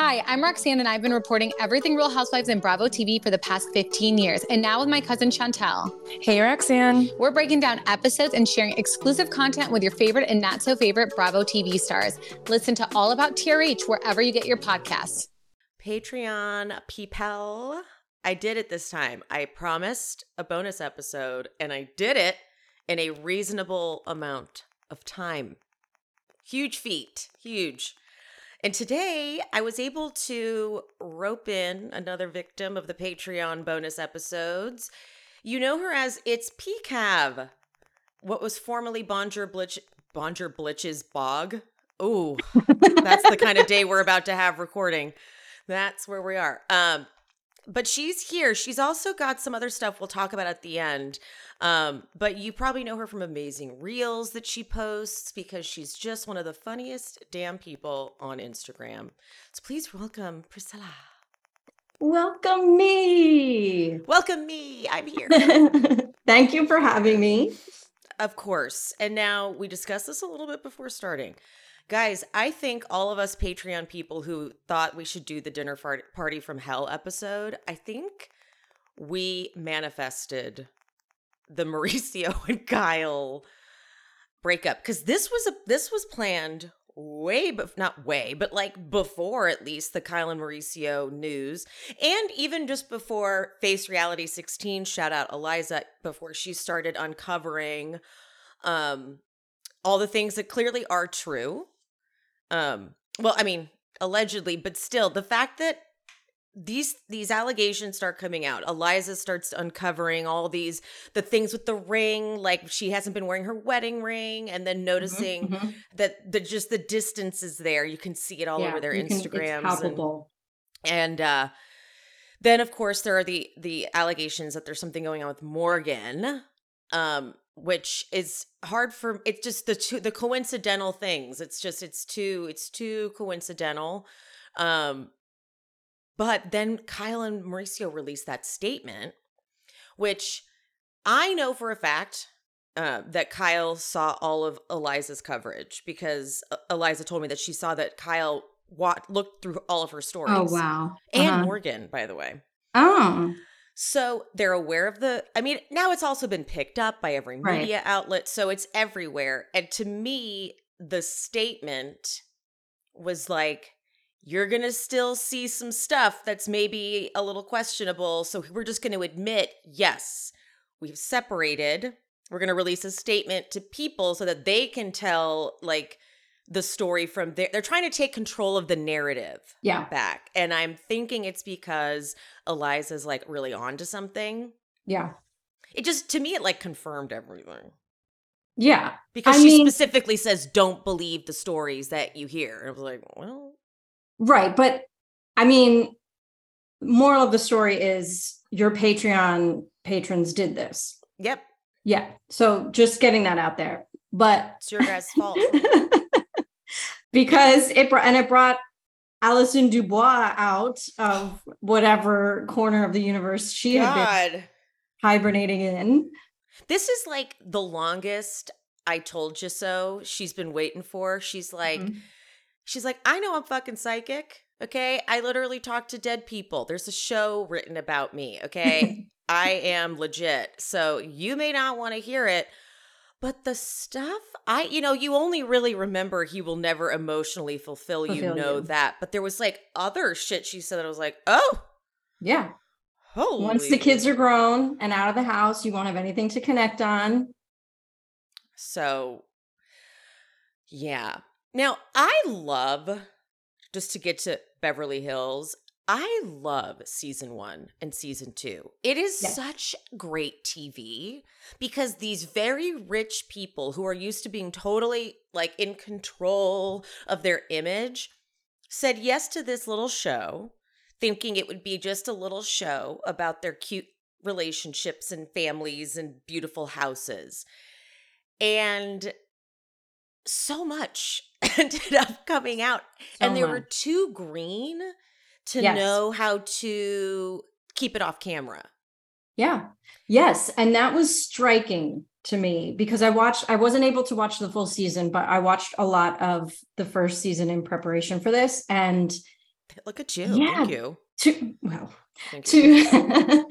Hi, I'm Roxanne, and I've been reporting everything Real Housewives and Bravo TV for the past 15 years, and now with my cousin Chantel. Hey, Roxanne. We're breaking down episodes and sharing exclusive content with your favorite and not so favorite Bravo TV stars. Listen to All About TRH wherever you get your podcasts. Patreon people. I did it this time. I promised a bonus episode, and I did it in a reasonable amount of time. Huge feat. Huge. And today I was able to rope in another victim of the Patreon bonus episodes. You know her as It's PCAV, what was formerly Bonjour Blitch Bonjour Blitch's Bog. Oh, that's the kind of day we're about to have recording. That's where we are. Um, but she's here. She's also got some other stuff we'll talk about at the end. Um, but you probably know her from amazing reels that she posts because she's just one of the funniest damn people on Instagram. So please welcome Priscilla. Welcome me. Welcome me. I'm here. Thank you for having me. Of course. And now we discussed this a little bit before starting. Guys, I think all of us Patreon people who thought we should do the dinner party from hell episode, I think we manifested the Mauricio and Kyle breakup. Because this was a this was planned way but not way but like before at least the Kyle and Mauricio news and even just before Face Reality 16 shout out Eliza before she started uncovering um all the things that clearly are true um, well, I mean, allegedly, but still, the fact that these these allegations start coming out eliza starts uncovering all these the things with the ring like she hasn't been wearing her wedding ring and then mm-hmm, noticing mm-hmm. that the just the distance is there you can see it all yeah, over their instagrams and, and uh then of course there are the the allegations that there's something going on with morgan um which is hard for it's just the two the coincidental things. It's just it's too it's too coincidental. Um but then kyle and mauricio released that statement which i know for a fact uh, that kyle saw all of eliza's coverage because uh, eliza told me that she saw that kyle wa- looked through all of her oh, stories. oh wow uh-huh. and morgan by the way. Oh so they're aware of the, I mean, now it's also been picked up by every media right. outlet. So it's everywhere. And to me, the statement was like, you're going to still see some stuff that's maybe a little questionable. So we're just going to admit, yes, we've separated. We're going to release a statement to people so that they can tell, like, the story from there. They're trying to take control of the narrative yeah. back. And I'm thinking it's because Eliza's like really onto something. Yeah. It just to me it like confirmed everything. Yeah. Because I she mean, specifically says don't believe the stories that you hear. I was like, well. Right. But I mean, moral of the story is your Patreon patrons did this. Yep. Yeah. So just getting that out there. But it's your guys' fault. because it brought and it brought Allison DuBois out of whatever corner of the universe she God. had been hibernating in. This is like the longest I told you so she's been waiting for. She's like, mm-hmm. she's like, I know I'm fucking psychic. Okay. I literally talk to dead people. There's a show written about me. Okay. I am legit. So you may not want to hear it, but the stuff I, you know, you only really remember he will never emotionally fulfill, fulfill you, know you. that. But there was like other shit she said that I was like, oh. Yeah. Holy. Once the kids are grown and out of the house, you won't have anything to connect on. So, yeah. Now, I love, just to get to Beverly Hills, I love season one and season two. It is yes. such great TV because these very rich people who are used to being totally like in control of their image said yes to this little show, thinking it would be just a little show about their cute relationships and families and beautiful houses. And so much ended up coming out. So and they much. were too green to yes. know how to keep it off camera. Yeah. Yes. And that was striking to me because I watched, I wasn't able to watch the full season, but I watched a lot of the first season in preparation for this. And Look at you. Yeah. Thank you. To well, Thank to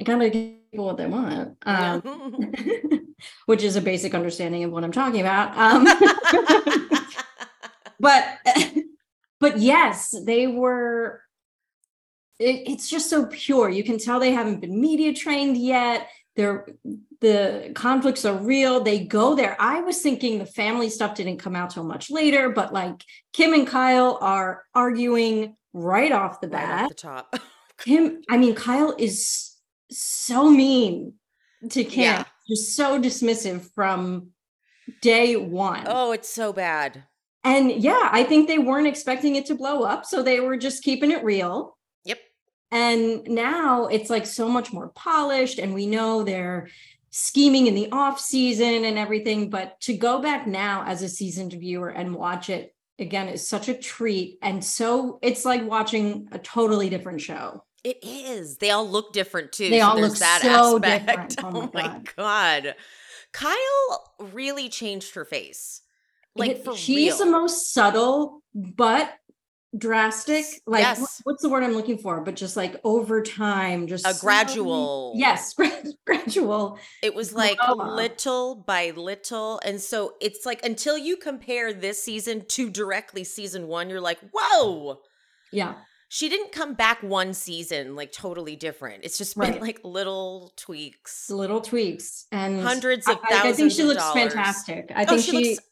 I gotta give people what they want. Um, which is a basic understanding of what I'm talking about. Um, but but yes, they were it, it's just so pure. You can tell they haven't been media trained yet. They're the conflicts are real. They go there. I was thinking the family stuff didn't come out till much later, but like Kim and Kyle are arguing right off the bat. Right off the top. Kim, I mean, Kyle is so mean to Kim, yeah. just so dismissive from day one. Oh, it's so bad. And yeah, I think they weren't expecting it to blow up. So they were just keeping it real. And now it's like so much more polished, and we know they're scheming in the off season and everything. But to go back now as a seasoned viewer and watch it again is such a treat. And so it's like watching a totally different show. It is. They all look different too. They so all look that so aspect. different. Oh, oh my, god. god. Kyle really changed her face. Like it, she's real. the most subtle but drastic like yes. what's the word i'm looking for but just like over time just a gradual yes gradual it was like little by little and so it's like until you compare this season to directly season one you're like whoa yeah she didn't come back one season like totally different. It's just been right. like little tweaks, little tweaks, and hundreds of I, thousands. I think she looks dollars. fantastic. I oh, think she, she looks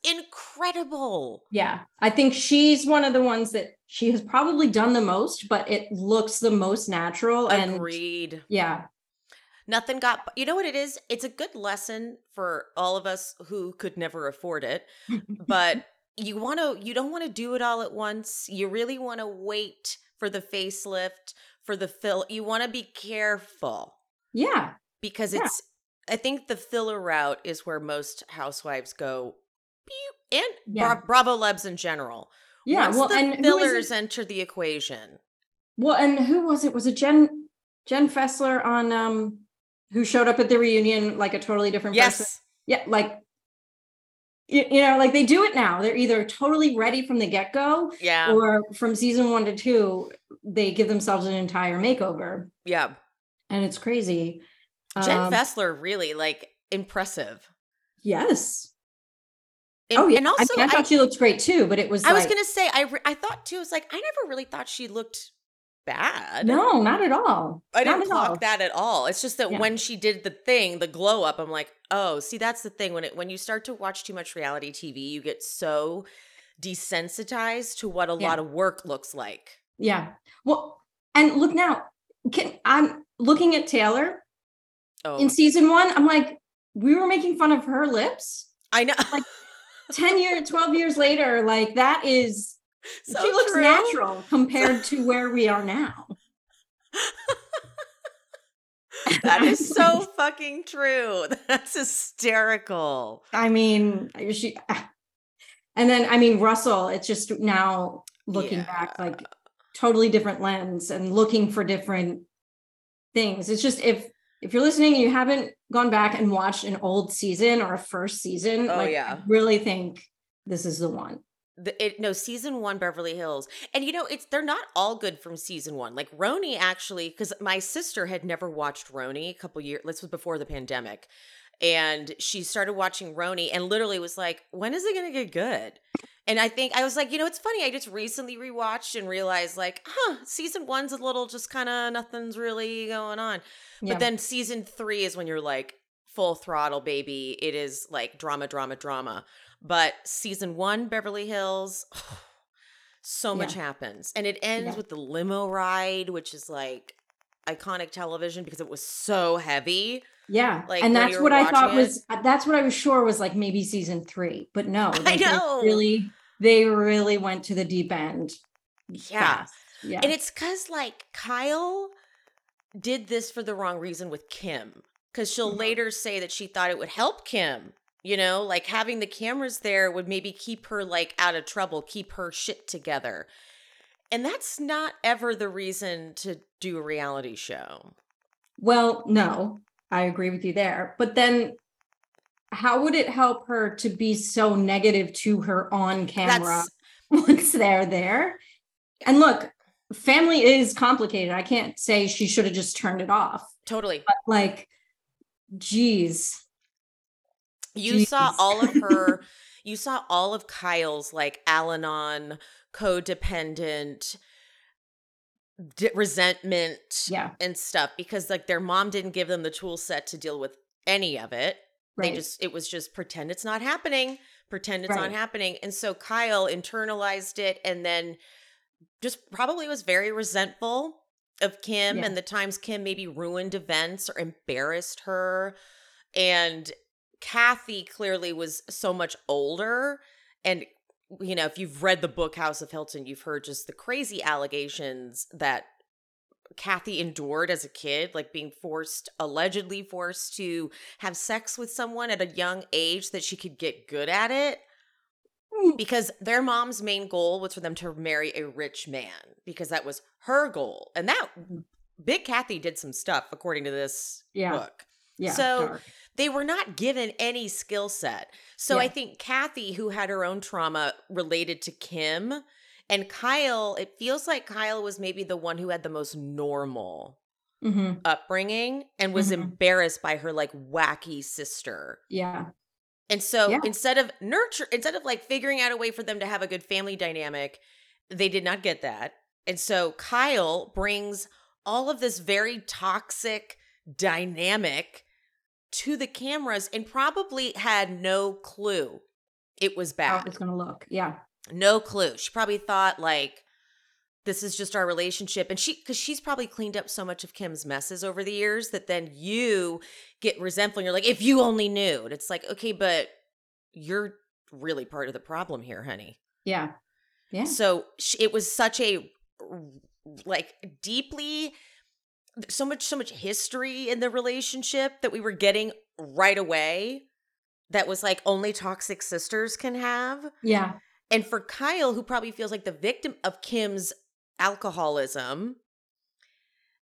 incredible. Yeah, I think she's one of the ones that she has probably done the most, but it looks the most natural. Agreed. And yeah, nothing got you know what it is it's a good lesson for all of us who could never afford it but you want to you don't want to do it all at once you really want to wait for the facelift, for the fill. You want to be careful. Yeah. Because yeah. it's, I think the filler route is where most housewives go, yeah. Bra- Bravo Lebs in general. Yeah. Once well, the and fillers enter the equation. Well, and who was it? Was it Jen Jen Fessler on um who showed up at the reunion like a totally different yes. person? Yeah, like you, you know like they do it now they're either totally ready from the get-go yeah or from season one to two they give themselves an entire makeover yeah and it's crazy jen um, fessler really like impressive yes and, oh yeah and also I, mean, I thought I, she looked great too but it was i like, was gonna say i re- i thought too it's like i never really thought she looked bad. No, not at all. I didn't clock all. that at all. It's just that yeah. when she did the thing, the glow up, I'm like, oh, see, that's the thing. When it when you start to watch too much reality TV, you get so desensitized to what a yeah. lot of work looks like. Yeah. Well, and look now, can, I'm looking at Taylor oh. in season one. I'm like, we were making fun of her lips. I know. Like 10 years, 12 years later, like that is so she looks true. natural compared to where we are now. that is so fucking true. That's hysterical. I mean, she and then I mean Russell, it's just now looking yeah. back like totally different lens and looking for different things. It's just if if you're listening and you haven't gone back and watched an old season or a first season, oh, like yeah. I really think this is the one. The, it, no season one beverly hills. And you know it's they're not all good from season one. Like RHONY actually because my sister had never watched RHONY a couple years this was before the pandemic. And she started watching RHONY and literally was like when is it gonna get good and i think i was like you know it's funny i just recently rewatched and realized like huh season one's a little just kind of nothing's really going on yeah. but then season three is when you're like full throttle baby it is like drama drama drama but season one, Beverly Hills, oh, so much yeah. happens. And it ends yeah. with the limo ride, which is like iconic television because it was so heavy. Yeah. Like and that's what I thought it. was that's what I was sure was like maybe season three. But no, I know. really they really went to the deep end. Yeah. Fast. Yeah. And it's cause like Kyle did this for the wrong reason with Kim. Cause she'll mm-hmm. later say that she thought it would help Kim you know, like having the cameras there would maybe keep her like out of trouble, keep her shit together. And that's not ever the reason to do a reality show. Well, no, I agree with you there. But then how would it help her to be so negative to her on camera that's, once they're there? And look, family is complicated. I can't say she should have just turned it off. Totally. But like, geez. You Jeez. saw all of her, you saw all of Kyle's like Al Anon, codependent, d- resentment, Yeah. and stuff because like their mom didn't give them the tool set to deal with any of it. Right. They just it was just pretend it's not happening, pretend it's not happening. And so Kyle internalized it and then just probably was very resentful of Kim Yeah. and the times Kim maybe ruined events or embarrassed her. And Kathy clearly was so much older and you know, if you've read the book House of Hilton, you've heard just the crazy allegations that Kathy endured as a kid, like being forced, allegedly forced to have sex with someone at a young age that she could get good at it. Because their mom's main goal was for them to marry a rich man, because that was her goal. And that Mhm. Big Kathy did some stuff, according to this Yeah. book. Yeah. So- dark. They were not given any skill set. So I think Kathy, who had her own trauma related to Kim, and Kyle, it feels like Kyle was maybe the one who had the most normal Mhm. upbringing and was Mhm. embarrassed by her like wacky sister. Yeah. And so Yeah. instead of nurture, instead of like figuring out a way for them to have a good family dynamic, they did not get that. And so Kyle brings all of this very toxic dynamic to the cameras and probably had no clue it was How bad. it's gonna look. Yeah. No clue. She probably thought like this is just our relationship and she cuz she's probably cleaned up so much of Kim's messes over the years that then you get resentful and you're like if you only knew. And it's like okay, but you're really part of the problem here, honey. Yeah. Yeah. So sh- it was such a like deeply so much so much history in the relationship that we were getting right away that was like only toxic sisters can have. Yeah. And for Kyle, who probably feels like the victim of Kim's alcoholism,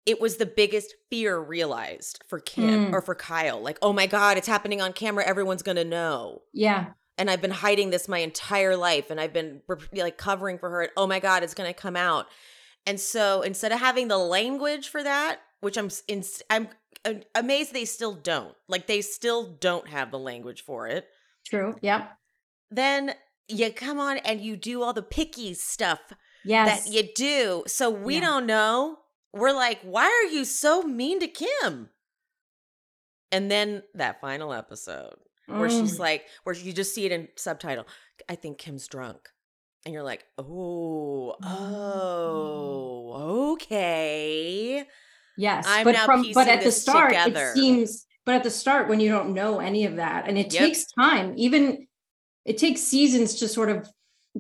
it was the biggest fear realized for Kim Mm. or for Kyle. Like, oh my God, it's happening on camera. Everyone's going to know. Yeah. And I've been hiding this my entire life and I've been like covering for her. And, oh my God, it's going to come out. And so instead of having the language for that, which I'm, in, I'm amazed they still don't, like they still don't have the language for it True. Yep. then you come on and you do all the picky stuff Yes. that you do. So we Yeah. don't know. We're like, why are you so mean to Kim? And then that final episode where she's Mm. like, where you just see it in subtitle, I think Kim's drunk. And you're like, oh, oh, okay. Yes, I'm but now from but at the start together. it seems but at the start when you don't know any of that and it Yep. takes time even it takes seasons to sort of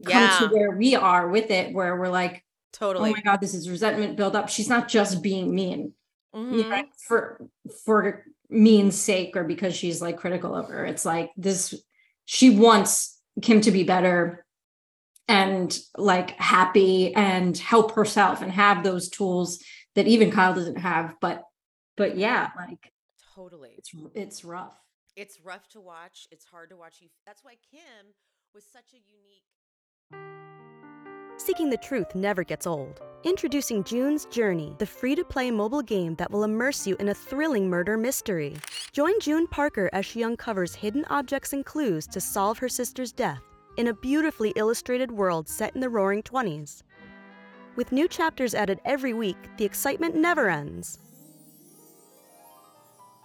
come Yeah. to where we are with it where we're like Totally. oh my god this is resentment build up she's not just being mean you Mhm. know, for for mean's sake or because she's like critical of her it's like this she wants Kim to be better and like happy and help herself and have those tools that even Kyle doesn't have but but yeah like Totally. it's it's rough It's rough to watch. It's hard to watch you. That's why Kim was such a unique. Seeking the truth never gets old. Introducing June's Journey, the free to play mobile game that will immerse you in a thrilling murder mystery. Join June Parker as she uncovers hidden objects and clues to solve her sister's death in a beautifully illustrated world set in the roaring 20s. With new chapters added every week, the excitement never ends.